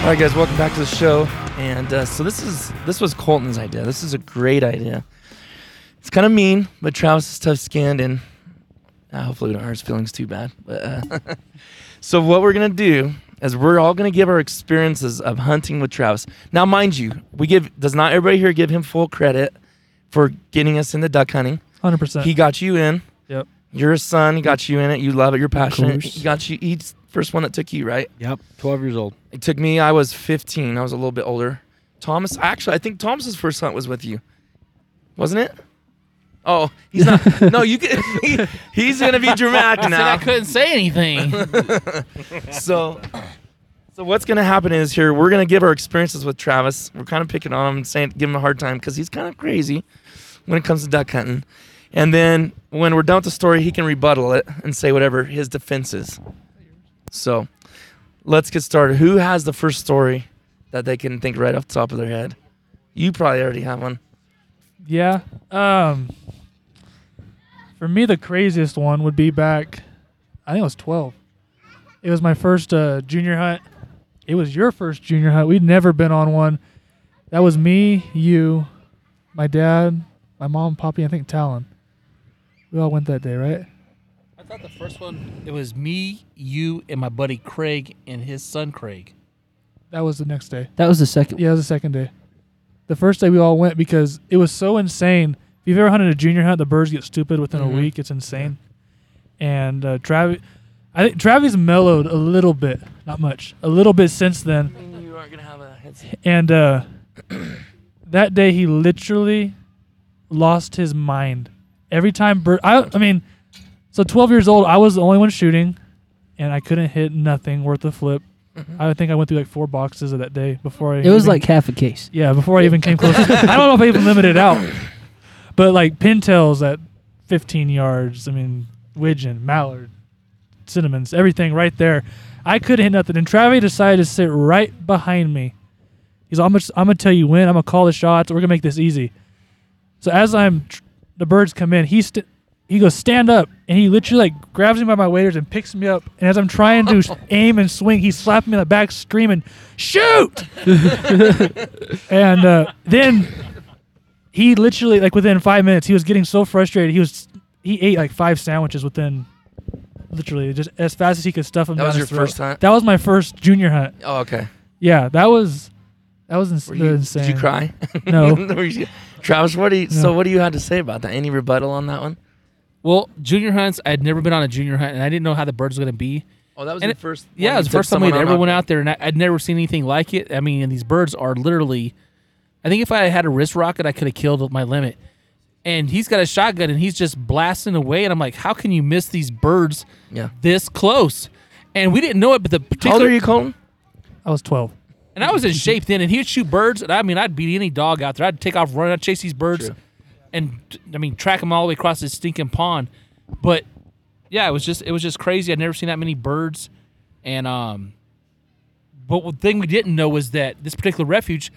All right, guys, welcome back to the show. And uh, so this is this was Colton's idea. This is a great idea. It's kind of mean, but Travis is tough skinned, and uh, hopefully we don't hurt his feelings too bad. But uh, so what we're gonna do is we're all gonna give our experiences of hunting with Travis. Now, mind you, we give does not everybody here give him full credit for getting us into duck hunting. Hundred percent. He got you in. Yep. You're a son. He got you in it. You love it. You're passionate. He got you. He's first one that took you, right? Yep, 12 years old. It took me. I was 15. I was a little bit older. Thomas, actually, I think Thomas's first hunt was with you, wasn't it? Oh, he's not. no, you can. He, he's gonna be dramatic I said I couldn't say anything. So, so what's gonna happen is here we're gonna give our experiences with Travis. We're kind of picking on him, and saying give him a hard time because he's kind of crazy when it comes to duck hunting. And then when we're done with the story, he can rebuttal it and say whatever his defense is. So, let's get started. Who has the first story that they can think right off the top of their head? You probably already have one. Yeah. Um. For me, the craziest one would be back. I think it was twelve. It was my first uh, junior hunt. It was your first junior hunt. We'd never been on one. That was me, you, my dad, my mom, Poppy, I think Talon. We all went that day, right? I thought the first one it was me, you, and my buddy Craig and his son Craig. That was the next day. That was the second. Yeah, it was the second day. The first day we all went because it was so insane. If you've ever hunted a junior hunt, the birds get stupid within Mhm. a week. It's insane. And uh, Travis, I think Travis mellowed a little bit, not much, a little bit since then. You aren't gonna have a headset. And uh, that day he literally lost his mind. Every time bird, I, I mean, so 12 years old, I was the only one shooting, and I couldn't hit nothing worth a flip. Mm-hmm. I think I went through like four boxes of that day before I. It was even- like half a case. yeah, before I even came close. I don't know if I even limited out, but like pintails at 15 yards. I mean, widgeon, mallard, cinnamons, everything right there. I couldn't hit nothing, and Travis decided to sit right behind me. He's, I'm gonna, I'm gonna tell you when. I'm gonna call the shots. We're gonna make this easy. So as I'm, tr- the birds come in. He st- he goes stand up, and he literally like grabs me by my waders and picks me up. And as I'm trying to aim and swing, he's slapping me in the back, screaming, "Shoot!" and uh, then he literally like within five minutes he was getting so frustrated he was he ate like five sandwiches within literally just as fast as he could stuff them That down was his your throat. first hunt? that was my first junior hunt Oh, okay. yeah that was that was ins- Were you, insane Did you cry? No. Were you- Travis, what do you? So what do you have to say about that? Any rebuttal on that one? Well, junior hunts, I'd never been on a junior hunt, and I didn't know how the birds were gonna be. Oh, that was And the it- first. Yeah, one it was the first time we'd ever on went out there, and I, I'd never seen anything like it. I mean, and these birds are literally. I think if I had a wrist rocket, I could have killed my limit. And he's got a shotgun, and he's just blasting away. And I'm like, how can you miss these birds Yeah. this close? And we didn't know it, but the How old particular are you, Colton? I was 12. and I was in shape then, and he would shoot birds. And I mean, I'd beat any dog out there. I'd take off running, I'd chase these birds, True. And I mean, track them all the way across this stinking pond. But yeah, it was just it was just crazy. I'd never seen that many birds, and um, but the thing we didn't know was that this particular refuge,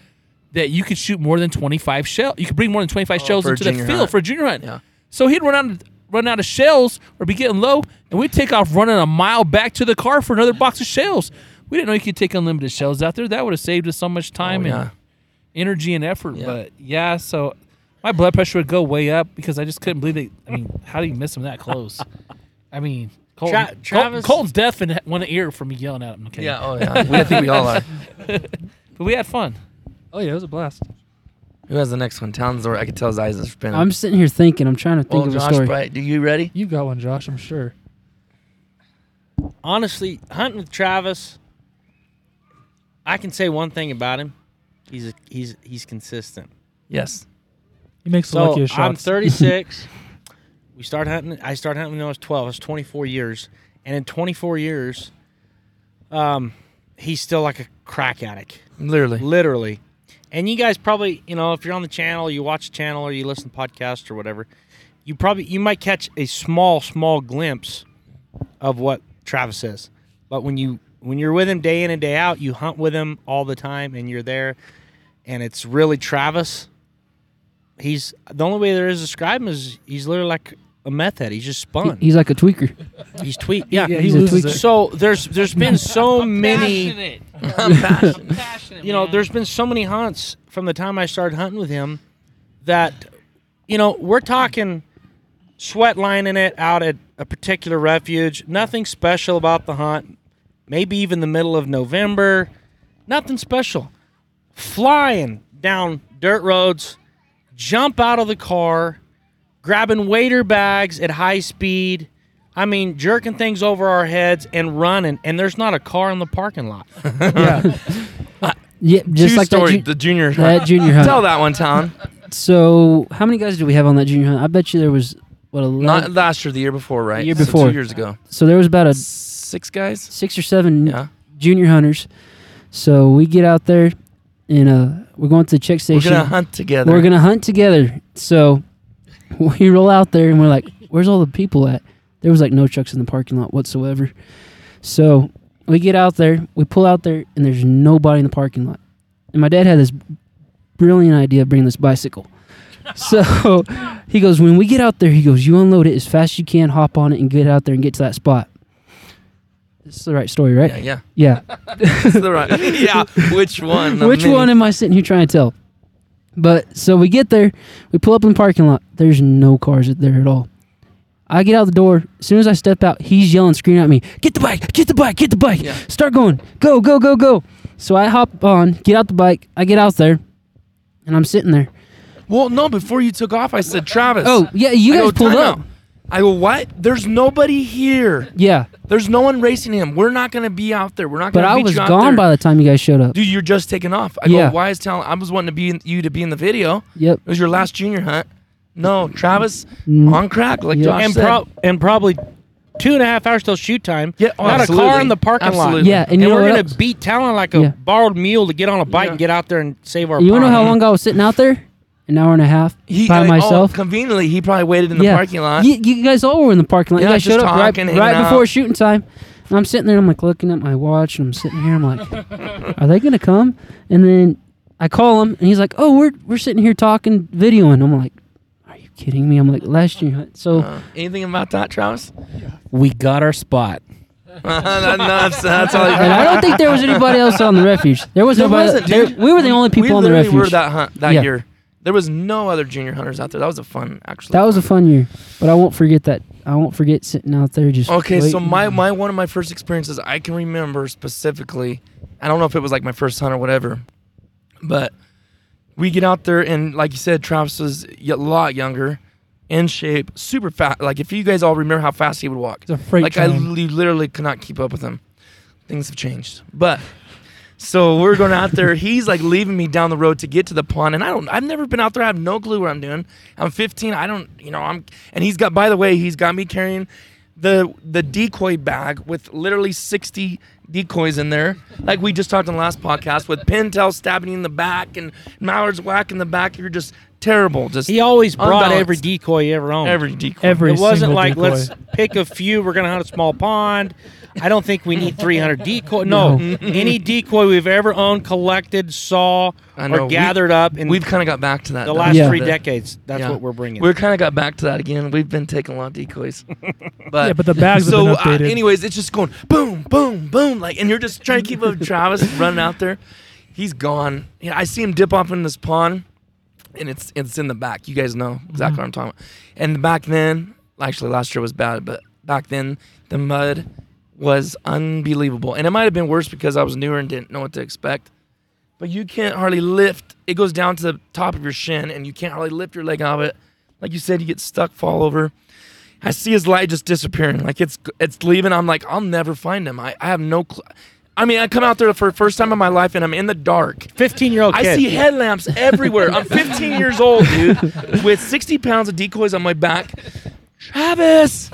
that you could shoot more than twenty five shell. You could bring more than twenty five shells Oh, a into the field hunt. for a junior hunt. Yeah. So he'd run out of, run out of shells or be getting low, and we'd take off running a mile back to the car for another box of shells. We didn't know you could take unlimited shells out there. That would have saved us so much time Oh, yeah. and energy and effort. Yeah. But yeah, so my blood pressure would go way up because I just couldn't believe it. I mean, how do you miss him that close? I mean, Colton, Tra- Travis- Colton's deaf in one ear from me yelling at him. Okay. Yeah. Oh, yeah. we, I think we all are. But we had fun. Oh, yeah, it was a blast. Who has the next one? Towns or I could tell his eyes are spinning. I'm sitting here thinking. I'm trying to think well, of a Josh, story. Bright, do you ready? You got one, Josh, I'm sure. honestly, hunting with Travis, I can say one thing about him. He's a, he's he's consistent. Yes. He makes the So luckiest I'm 36. we started hunting. I started hunting when I was 12. It's 24 years, and in 24 years, um, he's still like a crack addict, Literally. literally. And you guys probably, you know, if you're on the channel, you watch the channel, or you listen to podcasts or whatever, you probably you might catch a small, small glimpse of what Travis is. But when you when you're with him day in and day out, you hunt with him all the time, and you're there, and it's really Travis. He's the only way there is to describe him is he's literally like a meth head. He's just He- spun. he's like a tweaker. he's tweet. Yeah, Yeah, he He's a tweaker. So there's there's been so many Passionate. Passionate, you know, man. there's been so many hunts from the time I started hunting with him that, you know, we're talking sweat lining it out at a particular refuge. Nothing special about the hunt. Maybe even the middle of November. Nothing special. Flying down dirt roads, jump out of the car, grabbing waiter bags at high speed. I mean, jerking things over our heads and running, and there's not a car in the parking lot. yeah. Yeah, just True like story. that, ju- the junior. that junior hunt. Tell that one, Town. So, how many guys do we have on that junior hunt? I bet you there was what a Not last year, the year before, right? Year So before. two years ago. so there was about a Six guys. six or seven Yeah. junior hunters. So we get out there, and uh, we're going to the check station. We're gonna hunt together. We're gonna hunt together. So we roll out there, and we're like, "Where's all the people at?" There was like no trucks in the parking lot whatsoever. So we get out there, we pull out there, and there's nobody in the parking lot. And my dad had this brilliant idea of bringing this bicycle. So he goes, when we get out there, he goes, you unload it as fast as you can, hop on it, and get out there and get to that spot. This is the right story, right? Yeah, yeah. Yeah. The right. yeah. Which one? Which one am I sitting here trying to tell? But so we get there, we pull up in the parking lot. There's no cars there at all. I get out the door. As soon as I step out, he's yelling, screaming at me, "Get the bike! Get the bike! Get the bike! Yeah. Start going! Go! Go! Go! Go!" So I hop on, get out the bike. I get out there, and I'm sitting there. Well, no. Before you took off, I said, Travis. Oh yeah, you guys pulled up. out." I go, what? There's nobody here. Yeah, There's no one racing him. We're not gonna be out there. We're not but gonna be around. But I beat was you out gone there. by the time you guys showed up. Dude, you're just taking off. I Yeah. go, why is telling? I was wanting to be in, you to be in the video. Yep. It was your last junior hunt. No, Travis Mm. on crack, like Yeah. Josh and said. pro- and probably two and a half hours till shoot time. Yeah, oh, not a absolutely. car in the parking Absolutely. lot. Yeah, and And, you know we're what gonna else? beat Talon like a Yeah. borrowed mule to get on a bike Yeah. and get out there and save our. You wanna know pond. how long I was sitting out there? An hour and a half he, by I- oh, myself. conveniently, he probably waited in the yeah. parking lot. You, you guys all were in the parking lot. Yeah, you guys just showed up right, talking, hanging right out. before shooting time. And I'm sitting there. I'm like looking at my watch, and I'm sitting here. I'm like, are they gonna come? And then I call him, and he's like, oh, we're we're sitting here talking, videoing. I'm like, are you kidding me? I'm like, last year. So Uh, anything about that, Travis? we got our spot. That- that's, that's all. and I don't think there was anybody else on the refuge. There was There nobody. wasn't, there- we were the only people we on the literally refuge. were that hunt that Yeah. year. There was no other junior hunters out there. That was a fun, actually. that was a fun year, but I won't forget that. I won't forget sitting out there just. Okay, so my, my one of my first experiences I can remember specifically. I don't know if it was like my first hunt or whatever, but we get out there and like you said, Travis was a lot younger, in shape, super fast. Like if you guys all remember how fast he would walk, It's a freight like I train. li- literally could not keep up with him. Things have changed, but so we're going out there. He's like leaving me down the road to get to the pond, and I don't. I've never been out there. I have no clue what I'm doing. I'm 15. I don't. You know. I'm. And he's got. By the way, he's got me carrying the the decoy bag with literally 60 decoys in there. Like we just talked in the last podcast with pintail stabbing you in the back and mallards whacking the back. You're just terrible. Just He always brought every decoy he ever owned. every decoy. Every it wasn't like decoy. let's pick a few. We're gonna hunt a small pond. I don't think we need 300 decoy. No, any decoy we've ever owned, collected, saw, I know. or We- gathered up in We've kind of got back to that. the though. last Yeah. three decades. That's Yeah. what we're bringing. We're kind of got back to that again. We've been taking a lot of decoys, but Yeah, but the bags have so been uh, anyways, it's just going boom, boom, boom, like, and you're just trying to keep up with Travis running out there. He's gone. Yeah, I see him dip off in this pond, and it's it's in the back. You guys know exactly mm-hmm. what I'm talking about. And back then, actually, last year was bad, but back then the mud was unbelievable, and it might have been worse because I was newer and didn't know what to expect. But you can't hardly lift. It goes down to the top of your shin, and you can't hardly lift your leg out of it. Like you said, you get stuck, fall over. I see his light just disappearing. Like it's it's leaving. I'm like, I'll never find him. I, I have no clue. I mean, I come out there for the first time in my life, and I'm in the dark. 15 year old I kid. see headlamps everywhere. I'm 15 years old, dude, with 60 pounds of decoys on my back. Travis,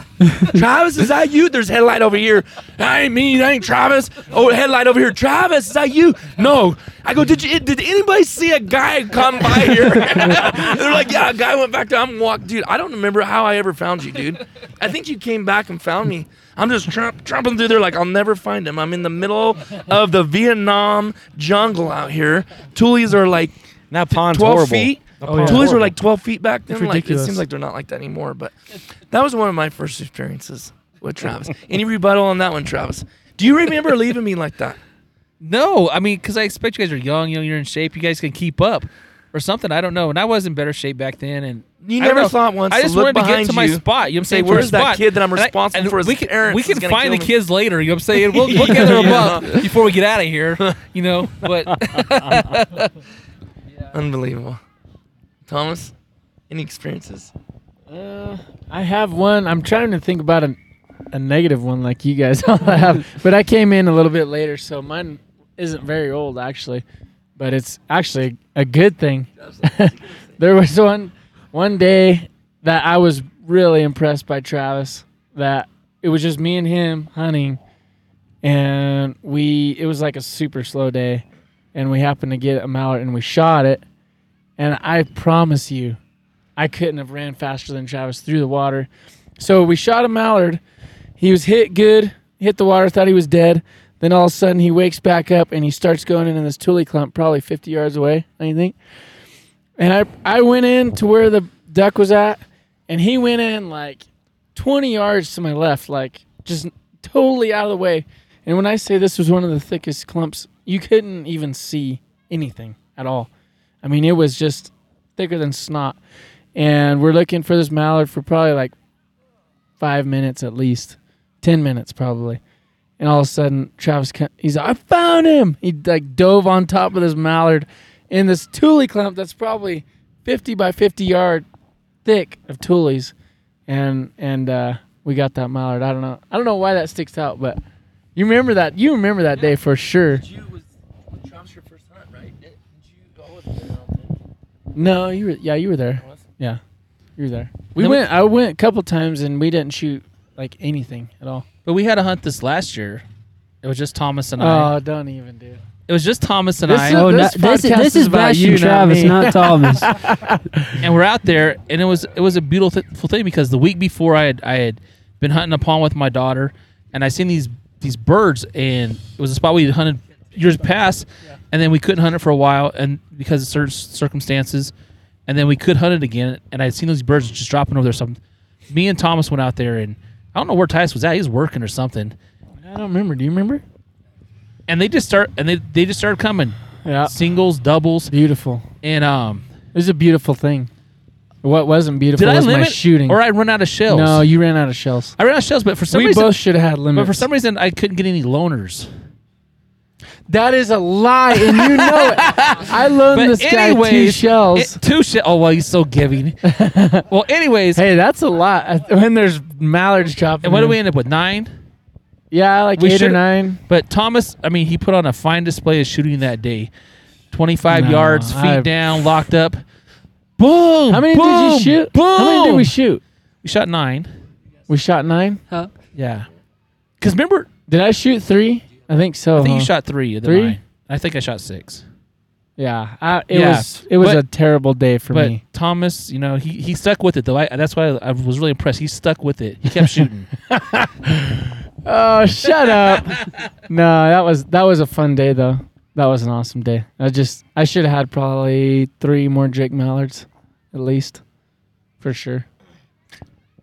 Travis, is that you? There's headlight over here. That ain't me. That ain't Travis. Oh, headlight over here. Travis, is that you? No. I go. Did you? Did anybody see a guy come by here? They're like, yeah, a guy went back there. I'm walk, dude. I don't remember how I ever found you, dude. I think you came back and found me. I'm just tramp, tramping through there like I'll never find him. I'm in the middle of the Vietnam jungle out here. Tulies are like that pond's 12 horrible. feet. The Oh, yeah. pond's Tulies were like 12 feet back then. It's Like it seems like they're not like that anymore. But that was one of my first experiences with Travis. Any rebuttal on that one, Travis? Do you remember leaving me like that? No, I mean, because I expect you guys are young, you know, you're in shape, you guys can keep up or something. I don't know. And I was in better shape back then. And You I don't never know. thought once I just look wanted to get to my you spot. You know what I'm say, saying? "Where's that spot." kid that I'm And I- responsible and for his We can, parents we can find the me? kids later. You know what I'm saying? We'll, we'll gather them up before we get out of here. You know, but Unbelievable. Thomas, any experiences? Uh, I have one. I'm trying to think about a, a negative one like you guys all have, but I came in a little bit later, so mine isn't very old actually, but it's actually a good thing. there was one one day that I was really impressed by Travis. That it was just me and him hunting, and we it was like a super slow day, and we happened to get a mallard and we shot it, and I promise you. I couldn't have ran faster than Travis through the water. So we shot a mallard. He was hit good, hit the water, thought he was dead. Then all of a sudden he wakes back up and he starts going into this tule clump, probably 50 yards away, I think. And I I went in to where the duck was at, and he went in like 20 yards to my left, like just totally out of the way. And when I say this was one of the thickest clumps, you couldn't even see anything at all. I mean, it was just thicker than snot and we're looking for this mallard for probably like five minutes at least, ten minutes probably. And all of a sudden, Travis, co- he's like, I found him. He like dove on top of this mallard in this tule clump that's probably fifty by fifty yard thick of tules, and and uh, we got that mallard. I don't know, I don't know why that sticks out, but you remember that. You remember that day for sure. You was Travis your first hunt, right? Did you go with? No, you were yeah, you were there. Yeah, you were there. We- went. I went a couple times and we didn't shoot like anything at all. but we had a hunt this last year. It was just Thomas and I. Oh, don't even do. it. It was just Thomas and This I. is- Oh, this no, this, podcast this is is about bashing you, not Travis, me. not Thomas. and we're out there, and it was it was a beautiful thing because the week before I had I had been hunting a pond with my daughter, and I seen these these birds, and it was a spot we had hunted years past, and then we couldn't hunt it for a while, and because of certain circumstances, and then we could hunt it again, and I had seen those birds just dropping over there. Something. me and Thomas went out there, and I don't know where Tice was at. He was working or something, I don't remember. Do you remember? and they just start and they they just started coming, Yeah. singles, doubles, Beautiful. and um. It was a beautiful thing. What wasn't beautiful Did I was my shooting. or I run out of shells? no, you ran out of shells. I ran out of shells, but for some we reason both should have had limits. But for some reason, I couldn't get any loners. That is a lie, and you know it. I loaned But this guy two anyways, shells. It- two shells. Oh well, he's so giving. well, anyways, hey, that's a lot. When there's mallards chopping. and what do we end up with nine? Yeah, like we eight or nine. But Thomas, I mean, he put on a fine display of shooting that day. Twenty-five No, yards, feet I- down, locked up. Boom! How many boom, did you shoot? Boom! How many did we shoot? We shot nine. We shot nine. Huh? Yeah. Because remember, Did I shoot three? I think so. I think you shot three of the Three? nine. I think I shot six. Yeah, I, it Yeah, was it was but- a terrible day for but me. Thomas, you know, he, he stuck with it though. I, that's why I was really impressed. He stuck with it. He kept shooting. Oh, shut up! no, that was that was a fun day though. That was an awesome day. I just I should have had probably three more Drake Mallards, at least, for sure.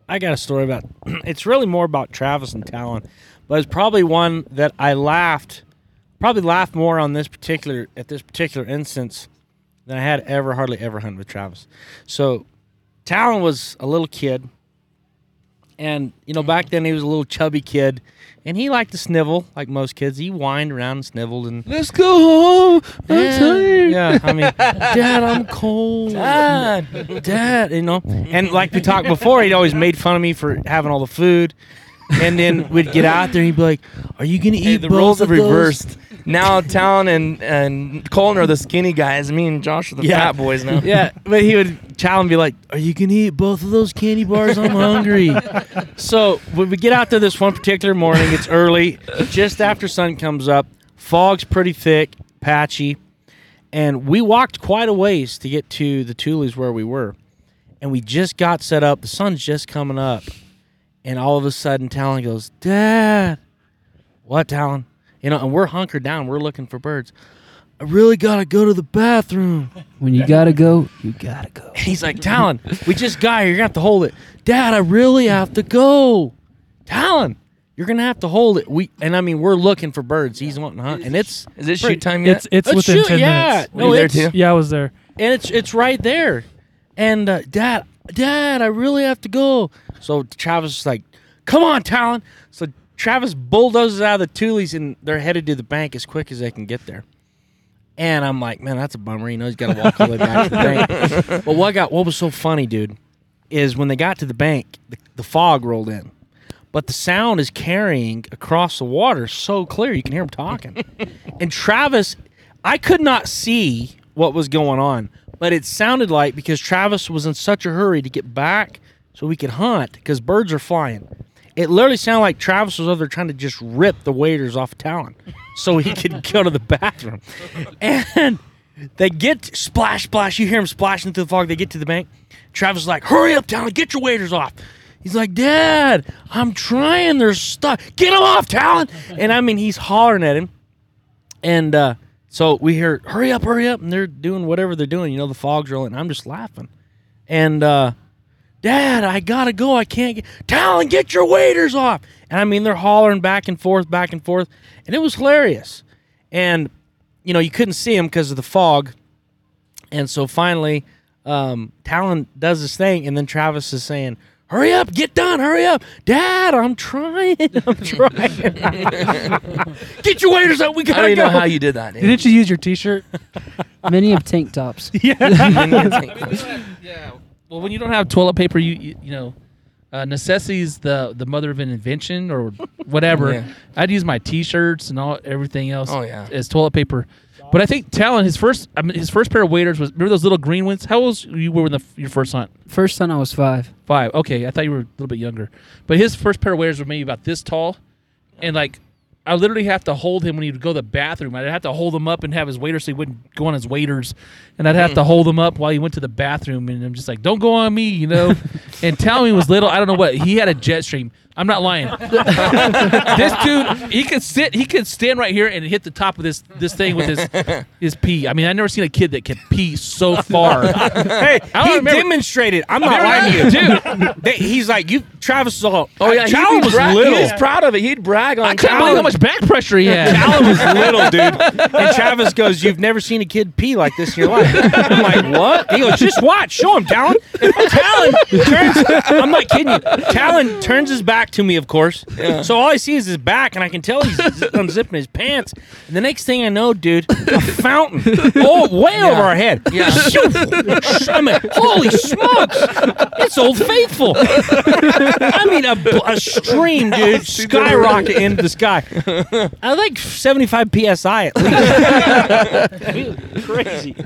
I got a story about. It's really more about Travis and Talon, but it's probably one that I laughed, probably laughed more on this particular at this particular instance than I had ever hardly ever hunted with Travis. So, Talon was a little kid, and you know back then he was a little chubby kid, and he liked to snivel like most kids. He whined around and sniveled and Let's go home. I'm yeah, tired. yeah, I mean, Dad, I'm cold. Dad, Dad, you know. And like we talked before, he'd always made fun of me for having all the food. And then we'd get out there and he'd be like, Are you going to eat Hey, the both roles have reversed. Now Town and and Colton are the skinny guys. Me and Josh are the Yeah. fat boys now. Yeah, but he would Talon be like, "Are you gonna eat both of those candy bars? I'm hungry." so when we get out there this one particular morning, it's early, just after sun comes up. Fog's pretty thick, patchy, and we walked quite a ways to get to the Tules where we were, and we just got set up. The sun's just coming up, and all of a sudden, Talon goes, "Dad, what, Talon?" You know, and we're hunkered down. We're looking for birds. I really gotta go to the bathroom. When you gotta go, you gotta go. And he's like, Talon, we just got here. You're gonna have to hold it. Dad, I really have to go. Talon, you're gonna have to hold it. We and I mean we're looking for birds. He's wanting to hunt. And it's Is it shoot time yet? It's it's Let's within shoot, ten yeah. minutes. Were you No, there too? Yeah, I was there. and it's it's right there. And uh, Dad, Dad, I really have to go. So Travis is like, Come on, Talon. So Travis bulldozes out of the Tules and they're headed to the bank as quick as they can get there. And I'm like, man, that's a bummer. You know, he's got to walk all the way back to the bank. But what got what was so funny, dude, is when they got to the bank, the, the fog rolled in, but the sound is carrying across the water so clear you can hear him talking. and Travis, I could not see what was going on, but it sounded like because Travis was in such a hurry to get back so we could hunt because birds are flying. It literally sounded like Travis was over there trying to just rip the waders off Talon so he could go to the bathroom. And they get splash, splash. You hear him splashing through the fog. They get to the bank. Travis is like, "Hurry up, Talon! Get your waders off." He's like, "Dad, I'm trying. They're stuck. Get them off, Talon!" And I mean, he's hollering at him. And uh, so we hear, "Hurry up, hurry up!" And they're doing whatever they're doing. You know, the fog's rolling. I'm just laughing. And uh, Dad, I gotta go. I can't get Talon. Get your waders off. And I mean, they're hollering back and forth, back and forth, and it was hilarious. And you know, you couldn't see him because of the fog. And so finally, um, Talon does his thing, and then Travis is saying, "Hurry up, get done, hurry up, Dad, I'm trying, I'm trying. get your waders up, we I gotta don't even go." know how you did that. Didn't you use your T-shirt? Many of tank tops. yeah. yeah. Well, when you don't have toilet paper, you you, you know, uh, necessity is the the mother of an invention or whatever. Yeah. I'd use my T-shirts and all everything else. Oh, yeah. as toilet paper. But I think Talon, his first, I mean, his first pair of waders was remember those little green ones. How old was you were when the, your first hunt? First time I was five. Five. Okay, I thought you were a little bit younger. But his first pair of waders were maybe about this tall, and like I literally have to hold him when he would go to the bathroom. I'd have to hold him up and have his waders so he wouldn't go on his waders, and I'd have mm-hmm. to hold him up while he went to the bathroom. And I'm just like, "Don't go on me," you know. and Talon was little. I don't know what he had a jet stream. I'm not lying. this dude, he could sit, he could stand right here and hit the top of this this thing with his his pee. I mean, I never seen a kid that can pee so far. Hey, I he don't remember- demonstrated. I'm not lying to you, dude. They, he's like, "You, Travis is all." Oh yeah, Talon he'd was bra- little. He's proud of it. He'd brag on. I couldn't Talon. believe how much back pressure he had. Talon was little, dude. And Travis goes, "You've never seen a kid pee like this in your life." I'm like, "What?" He goes, "Just watch. Show him, Talon." Talon turns. I'm not kidding you. Talon turns his back back to me, of course. So all I see is his back, and I can tell he's unzipping his pants. And the next thing I know, dude, a fountain, oh, way over our head. Yeah. I mean, holy smokes! It's Old Faithful. I mean, a, a stream, dude, skyrocket into the sky. I like 75 psi at least. Crazy.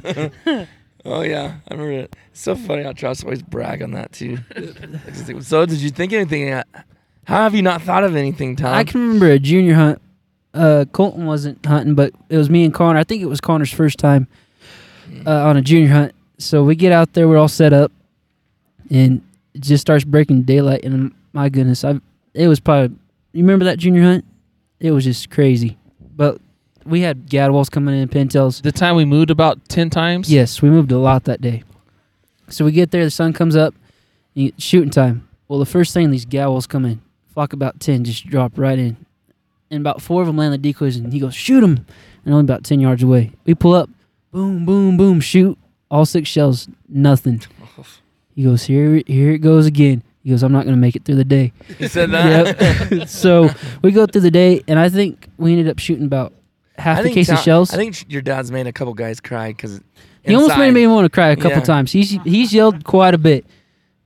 Oh yeah, I remember it. It's so funny how Travis always brag on that too. so did you think anything? Uh, How have you not thought of anything, Tom? I can remember a junior hunt. Uh, Colton wasn't hunting, but it was me and Connor. I think it was Connor's first time uh, on a junior hunt. So we get out there, we're all set up, and it just starts breaking daylight. And my goodness, I it was probably you remember that junior hunt? It was just crazy. But we had gadwalls coming in, pintails. The time we moved about ten times. Yes, we moved a lot that day. So we get there, the sun comes up, and shooting time. Well, the first thing these gadwalls come in, flock about 10, just drop right in. And about four of them land the decoys, and he goes, shoot them. And only about 10 yards away. We pull up, boom, boom, boom, shoot. All six shells, nothing. He goes, here, here it goes again. He goes, I'm not going to make it through the day. you said that. Yep. so we go through the day, and I think we ended up shooting about half I the case of shells. I think your dad's made a couple guys cry because He almost made me want to cry a couple Yeah. times. He's he's yelled quite a bit,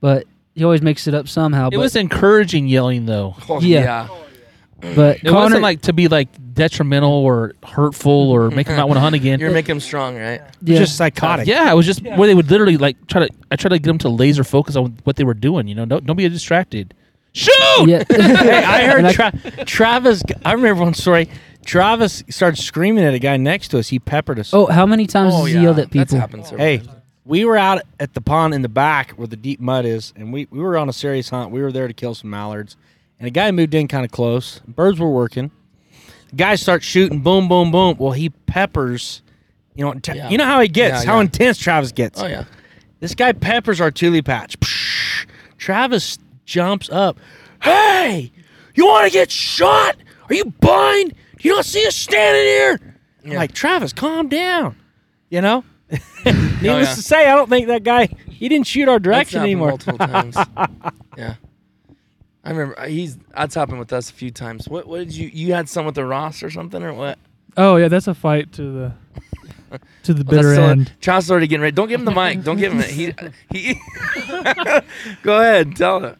but he always makes it up somehow. It but, was encouraging yelling though. Oh, Yeah. yeah. but It Connor, wasn't like to be like detrimental or hurtful or make them not want to hunt again. You're making him strong, right? yeah, Just psychotic. Yeah, it was just where they would literally like try to. I try to get them to laser focus on what they were doing. You know, don't don't be distracted. Shoot! yeah. Hey, I heard Tra- Travis. I remember one story. Travis started screaming at a guy next to us. He peppered us. oh, how many times oh, has he yelled at That's people? happened several Hey, times. We were out at the pond in the back where the deep mud is, and we, we were on a serious hunt. We were there to kill some mallards, and a guy moved in kind of close. Birds were working. The guy starts shooting, boom, boom, boom. Well, he peppers. You know, te- Yeah. you know how he gets, Yeah, how yeah. intense Travis gets. Oh yeah. This guy peppers our tule patch. Psh, Travis jumps up. Hey, you want to get shot? Are you blind? Do you not see us standing here? Like, Travis, calm down. You know? Needless yeah. to say, I don't think that guy, he didn't shoot our direction happened anymore. Multiple times. yeah. I remember uh, he's that's happened with us a few times. What what did you you had some with the Ross or something or what? Oh yeah, that's a fight to the to the Well, that's bitter still- end. Travis already getting ready. Don't give him the mic. Don't give him it. He he. Go ahead, tell it.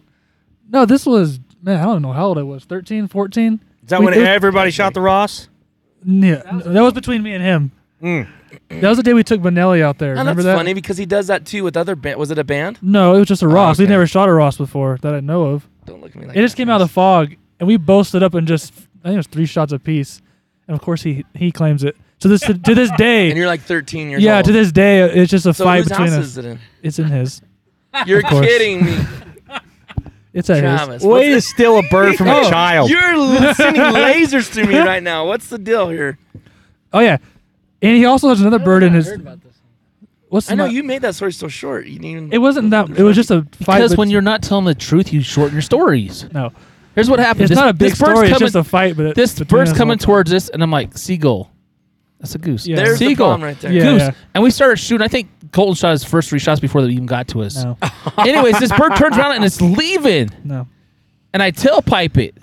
No, this was man. I don't know how old I was. 13, 14? Is that We- when it was- everybody shot the Ross? Yeah, that, that was between me and him. Mm. That was the day we took Benelli out there. And Remember that's that? funny because he does that too with other band. Was it a band? No, it was just a oh, Ross. We okay. never shot a Ross before that I know of. Don't look at me like It just that, came out of the fog, and we both stood up and just I think it was three shots apiece. And of course he he claims it. So this to, this day, And you're like 13 years yeah, old. to this day, it's just a So fight whose between house us. is it in? It's in his. You're course. kidding me, It's at his. Way to what's steal a bird from a child. You're l- sending lasers to me right now. What's the deal here? Oh yeah, and he also has another bird in his. What's I know the- you made that story so short. You didn't even. It wasn't that. It was just a fight. Because bet- when you're not telling the truth, you shorten your stories. no, Here's what happened. it's This- not a big this bird's story. It's just a fight. But it- this between bird's us coming all the towards us, and I'm like, seagull. That's a goose. Yeah. There's the seagull. problem right there. Yeah, goose. yeah. And we started shooting. I think Colton shot his first three shots before they even got to us. No, Anyways, this bird turns around and it's leaving, no. and I tailpipe it,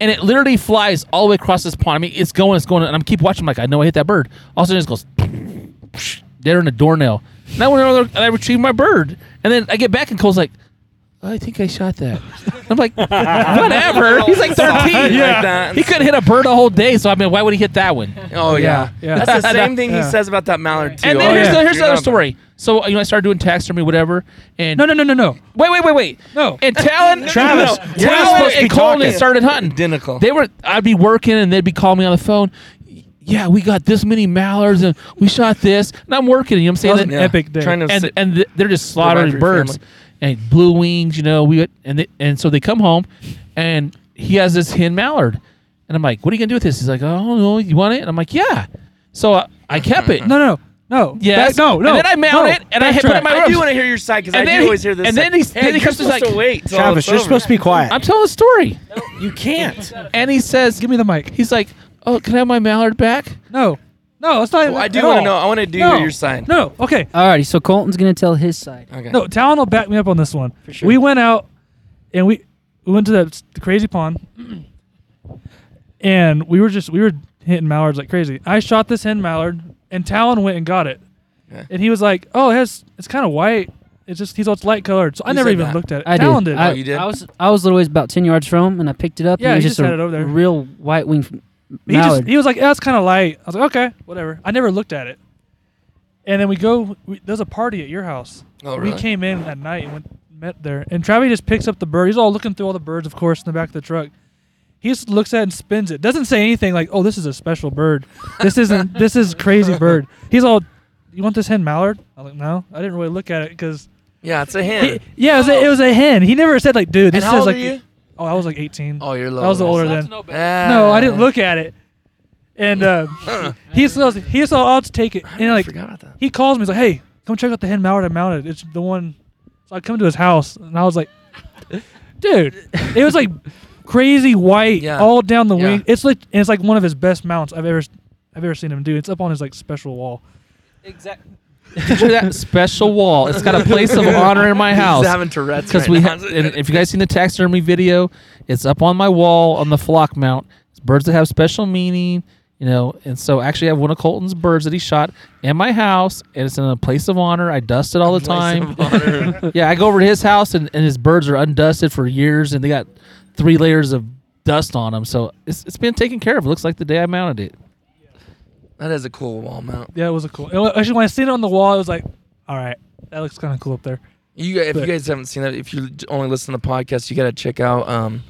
and it literally flies all the way across this pond. I mean, it's going, it's going, and I'm keep watching. like, I know I hit that bird. All of a sudden, it just goes dead in a doornail. And I went over and I retrieved my bird, and then I get back and Cole's like. Oh, I think I shot that. I'm like, whatever. He's like 13. Like that. He couldn't hit a bird a whole day, so I mean, why would he hit that one? Oh yeah. Yeah, yeah. That's the same thing he Yeah. says about that mallard too. And then Oh, here's, yeah. the, here's You're another not- story. So you know, I started doing taxidermy, whatever. And No, no, no, no, no. wait, wait, wait, wait. No. And Talon, Travis, you're not Talon supposed to be and Colton talking. started hunting. Identical. They were. I'd be working, and they'd be calling me on the phone. Yeah, we got this many mallards, and we shot this. And I'm working. You know what I'm saying? That was an And- epic day. Trying to and sit- and th- they're just slaughtering your birds family. And blue wings. You know, we and they, and so they come home, and he has this hen mallard, and I'm like, "What are you gonna do with this?" He's like, "Oh no, you want it?" And I'm like, "Yeah." So I, I kept it. No, no, no. Yes. Back- no, no. And then I mount no. it, and I hit put it in my room. I do want to hear your side because I And do he- always hear this. and then like, he's- hey, then he comes to like- to wait. Travis, you're over. supposed to be quiet. I'm telling a story, you can't. and he says, Give me the mic. He's like, "Oh, can I have my mallard back?" No, no. It's not. Well, I do want to know. I want to do No. your side. No. Okay. Alrighty, so Colton's gonna tell his side. Okay. No, Talon will back me up on this one. For sure. We went out and we we went to that the crazy pond, and we were just we were hitting mallards like crazy. I shot this hen mallard, and Talon went and got it, Okay. and he was like, "Oh, it has it's kind of white. It's just he's all it's light colored." So I Who never even that? looked at it. I Talon did. did. I, Oh, you did? I was I was literally about ten yards from him, and I picked it up. Yeah, and it was he just, just a had it over there. real white wing he mallard. just he was like, "Yeah, it's kind of light." I was like, "Okay, whatever." I never looked at it. And then we go. We, there's a party at your house. Oh, We came in at night and went, met there. And Travis just picks up the bird. He's all looking through all the birds, of course, in the back of the truck. He just looks at it and spins it. Doesn't say anything like, "Oh, this is a special bird. This isn't. this is crazy bird." He's all, "You want this hen mallard?" I'm like, "No, I didn't really look at it because." Yeah, it's a hen. Yeah, it was, a, it was a hen. He never said like, "Dude, and this how is old like." Are you? Oh, I was like 18. Oh, you're low. I was older That's then. no. No, I didn't look at it. And uh, he says, he says, I'll just take it. And I like, forgot about that. he calls me. He's like, "Hey, come check out the hen mallard I mounted. It's the one." So I come to his house, and I was like, "Dude, it was like crazy white Yeah. all down the Yeah. wing. It's like and it's like one of his best mounts I've ever I've ever seen him do. It's up on his like special wall. Exactly. Picture that special wall. It's got a place of honor in my house. He's having Tourette's because right we now. have. And if you guys seen the taxidermy video, it's up on my wall on the flock mount. It's birds that have special meaning, you know. And so actually, I have one of Colton's birds that he shot in my house, and it's in a place of honor. I dust it all the time. yeah, I go over to his house, and, and his birds are undusted for years, and they got three layers of dust on them. So it's it's been taken care of. It looks like the day I mounted it. That is a cool wall mount. Yeah, it was a cool. it wa- Actually, when I seen it on the wall, I was like, "All right, that looks kind of cool up there." You, if you guys haven't seen that, if you only listen to the podcast, you got to check out. Um,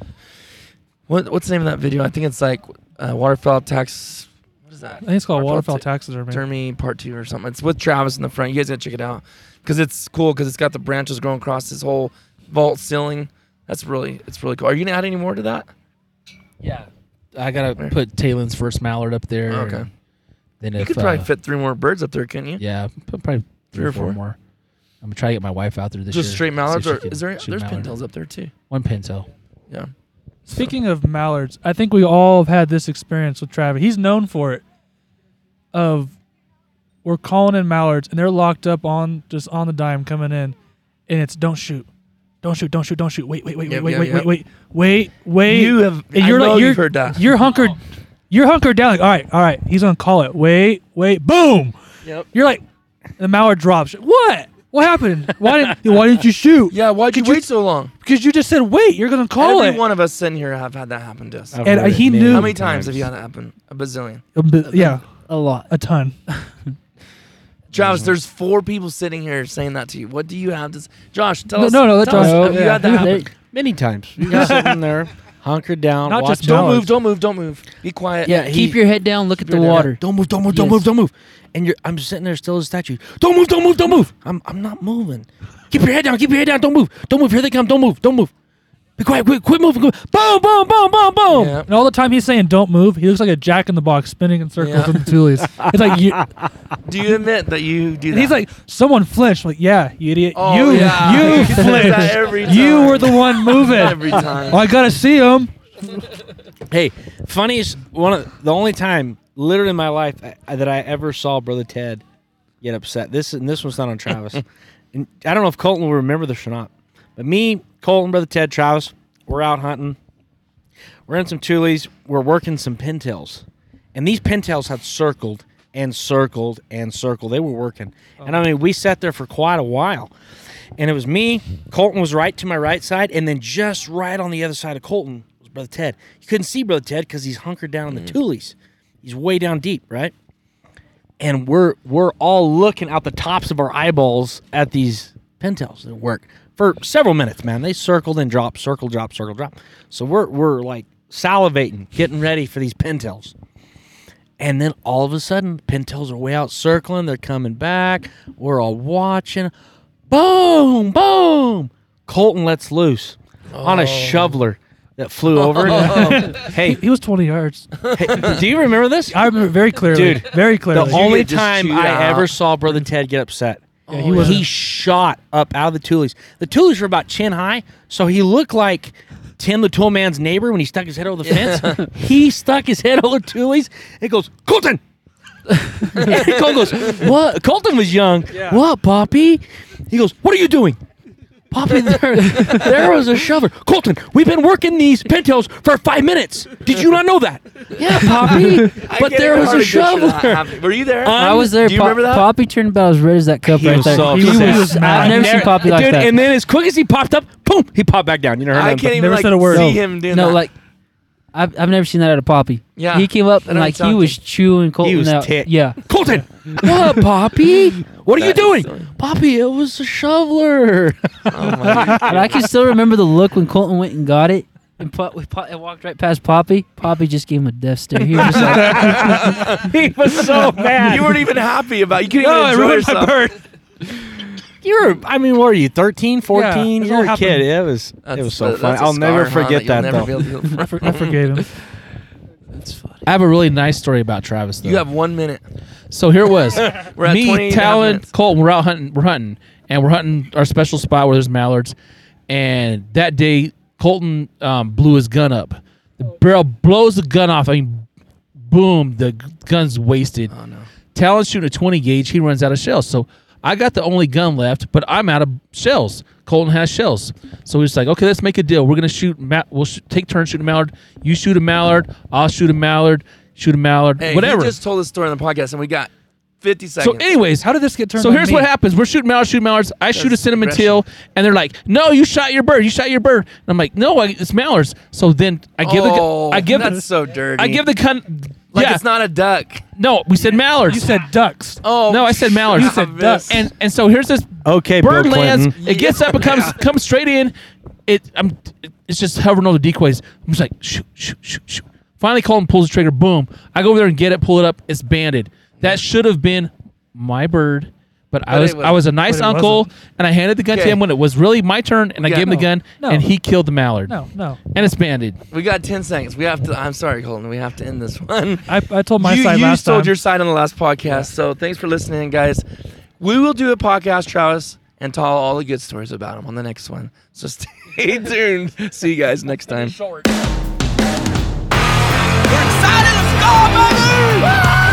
what what's the name of that video? I think it's like uh, waterfowl tax. What is that? I think it's called Waterfowl waterfowl ta- taxidermy. Part Two or something. It's with Travis in the front. You guys gotta check it out because it's cool because it's got the branches growing across this whole vault ceiling. That's really it's really cool. Are you gonna add any more to that? Yeah, I gotta Where? put Talon's first mallard up there. Okay. And Then You if, could probably uh, fit three more birds up there, couldn't you? Yeah, probably three, or four, more. I'm gonna try to get my wife out there this Just year. straight mallards, or is there? There's mallard. pintails up there too. One pintail. Yeah. Speaking of mallards, I think we all have had this experience with Travis. He's known for it. Of we're calling in mallards and they're locked up on just on the dime coming in, and it's don't shoot, don't shoot, don't shoot, don't shoot. Wait, wait, wait, Yep, wait, yep, wait, yep. wait, wait, wait, wait. You have. and I you're know like you're you've heard that. you're hunkered, you're hunkered down. Like all right, all right. He's gonna call it. Wait, wait, boom. Yep. You're like the mallard drops. What? What happened? Why didn't Why didn't you shoot? Yeah. Why'd you Could you- wait so long? Because you just said wait. You're gonna call it Every it. one of us sitting here have had that happen to us. I've And, heard uh, he it knew- How many times have you had that happen? A bazillion. A bit- yeah, a lot. a ton. Travis, there's four people sitting here saying that to you. What do you have to? s- Josh, tell No, us. no, no, let tell us, Josh- have you yeah. had that happen? There- Many times. You're sitting there, hunkered down, Not just. Don't Mallards. move, don't move, don't move. Be quiet. Yeah, he- Keep your head down. Look at the your down. water. Don't move, don't move, don't Yes. move, don't move. And you're, I'm sitting there still as a statue. Don't move, don't move, don't move. I'm, I'm not moving. Keep your head down, keep your head down. Don't move, don't move. Here they come. Don't move, don't move. Be quiet, quit, quit moving. Quit. Boom, boom, boom, boom, boom. Yeah. And all the time he's saying "Don't move," he looks like a jack in the box spinning in circles Yeah. in the toolies. It's like you, Do you admit that you do and that? he's like, "Someone flinched." I'm like, yeah, you idiot. Oh, you, yeah. you He says that flinched. every You time. were the one moving. every time. Oh, I gotta see him. Hey, funniest one of the only time, literally in my life, I, that I ever saw Brother Ted get upset. This and this one's not on Travis. and I don't know if Colton will remember this or not, but me, Colton, Brother Ted, Travis, we're out hunting. We're in some tulies. We're working some pintails, and these pintails had circled and circled and circled. They were working, and I mean, we sat there for quite a while. And it was me. Colton was right to my right side, and then just right on the other side of Colton was Brother Ted. You couldn't see Brother Ted because he's hunkered down in the mm. tulies. He's way down deep, right? And we're we're all looking out the tops of our eyeballs at these pintails that work for several minutes, man. They circled and dropped, circle, drop, circle, drop. So we're we're like salivating, getting ready for these pintails. And then all of a sudden, pintails are way out circling. They're coming back. We're all watching. Boom, boom. Colton lets loose on a oh. shoveler that flew over. Oh. hey, He was 20 yards. hey, do you remember this? I remember very clearly. Dude, very clearly. The only time I out. ever saw Brother Ted get upset. Yeah, he oh, was- he shot up out of the tulies. The tulies were about chin high, so he looked like Tim the Tool Man's neighbor when he stuck his head over the fence. he stuck his head over the tulies. It goes, Colton. and Colton goes, what? Colton was young. What, Poppy? He goes, what are you doing? Poppy, there, there was a shoveler. Colton, we've been working these pintails for five minutes. Did you not know that? Yeah, Poppy. But there was a to get you that shoveler. happy. Were you there? I was there. Do you Pop- remember that? Poppy turned about as red as that cup He right was there. so he upset. was, I've never seen Poppy like Dude, that. and then as quick as he popped up, boom, he popped back down. You know, heard I can't even Never like said a word. see No. him doing no, that. like I've, I've never seen that out of Poppy. Yeah. he came up and like he was chewing Colton was out. tit- Yeah, Colton, what, Poppy? What are you That is doing? silly. Poppy, it was a shoveler. oh my and I can still remember the look when Colton went and got it. And Pop, we po- I walked right past Poppy. Poppy just gave him a death stare. He was just like, he was so mad. You weren't even happy about. You couldn't no, even I enjoy ruined my yourself. bird. You were, I mean, what are you, 13, 14? it you were all a kid. It was, That's- it was so that's funny. a I'll scar, never forget you'll that, never though. be able to get I, for, I forgave him. "That's funny." I have a really nice story about Travis. Though. You have one minute. So here it was. We're at Me, and a half Talon, minutes. Colton. We're out hunting. We're hunting, and we're hunting our special spot where there's mallards. And that day, Colton um, blew his gun up. The barrel blows the gun off. I mean, boom! The gun's wasted. Oh no. Talon's shooting a 20 gauge. He runs out of shells. So I got the only gun left, but I'm out of shells. Colton has shells. So he's like, okay, let's make a deal. We're gonna shoot. Ma- we'll sh- take turns shooting a mallard. You shoot a mallard. I'll shoot a mallard. Shoot a mallard. Hey, whatever. He just told this story on the podcast, and we got 50 seconds. so, anyways, How did this get turned? so on here's me? what happens. We're shooting mallards, shooting mallards. I shoot a cinnamon aggression. teal, and they're like, "No, you shot your bird. You shot your bird." And I'm like, "No, I, it's mallards." So then I give oh, the, I give, that's so dirty. I give the gun. Like yeah, it's not a duck. no, we said mallards. You said ducks. Oh no, I said mallards. You said Travis. and and so here's this Okay, Bill bird lands. Clinton. It gets up and comes comes straight in. It I'm it's just hovering over the decoys. I'm just like shoot shoot shoot shoot. Finally, Colton pulls the trigger. Boom! I go over there and get it. Pull it up. It's banded. That should have been my bird. But I But was I was a nice uncle, wasn't. and I handed the gun to him when it was really my turn, and I Yeah. gave him the gun, no. and he killed the mallard, No, no. and it's banded. We got 10 seconds. We have to. I'm sorry, Colton. We have to end this one. I, I told my you side you last time. You told time. your side on the last podcast. So thanks for listening, guys. We will do a podcast, Travis, and tell all the good stories about him on the next one. So stay tuned. See you guys next time. We're excited. Let's go, baby!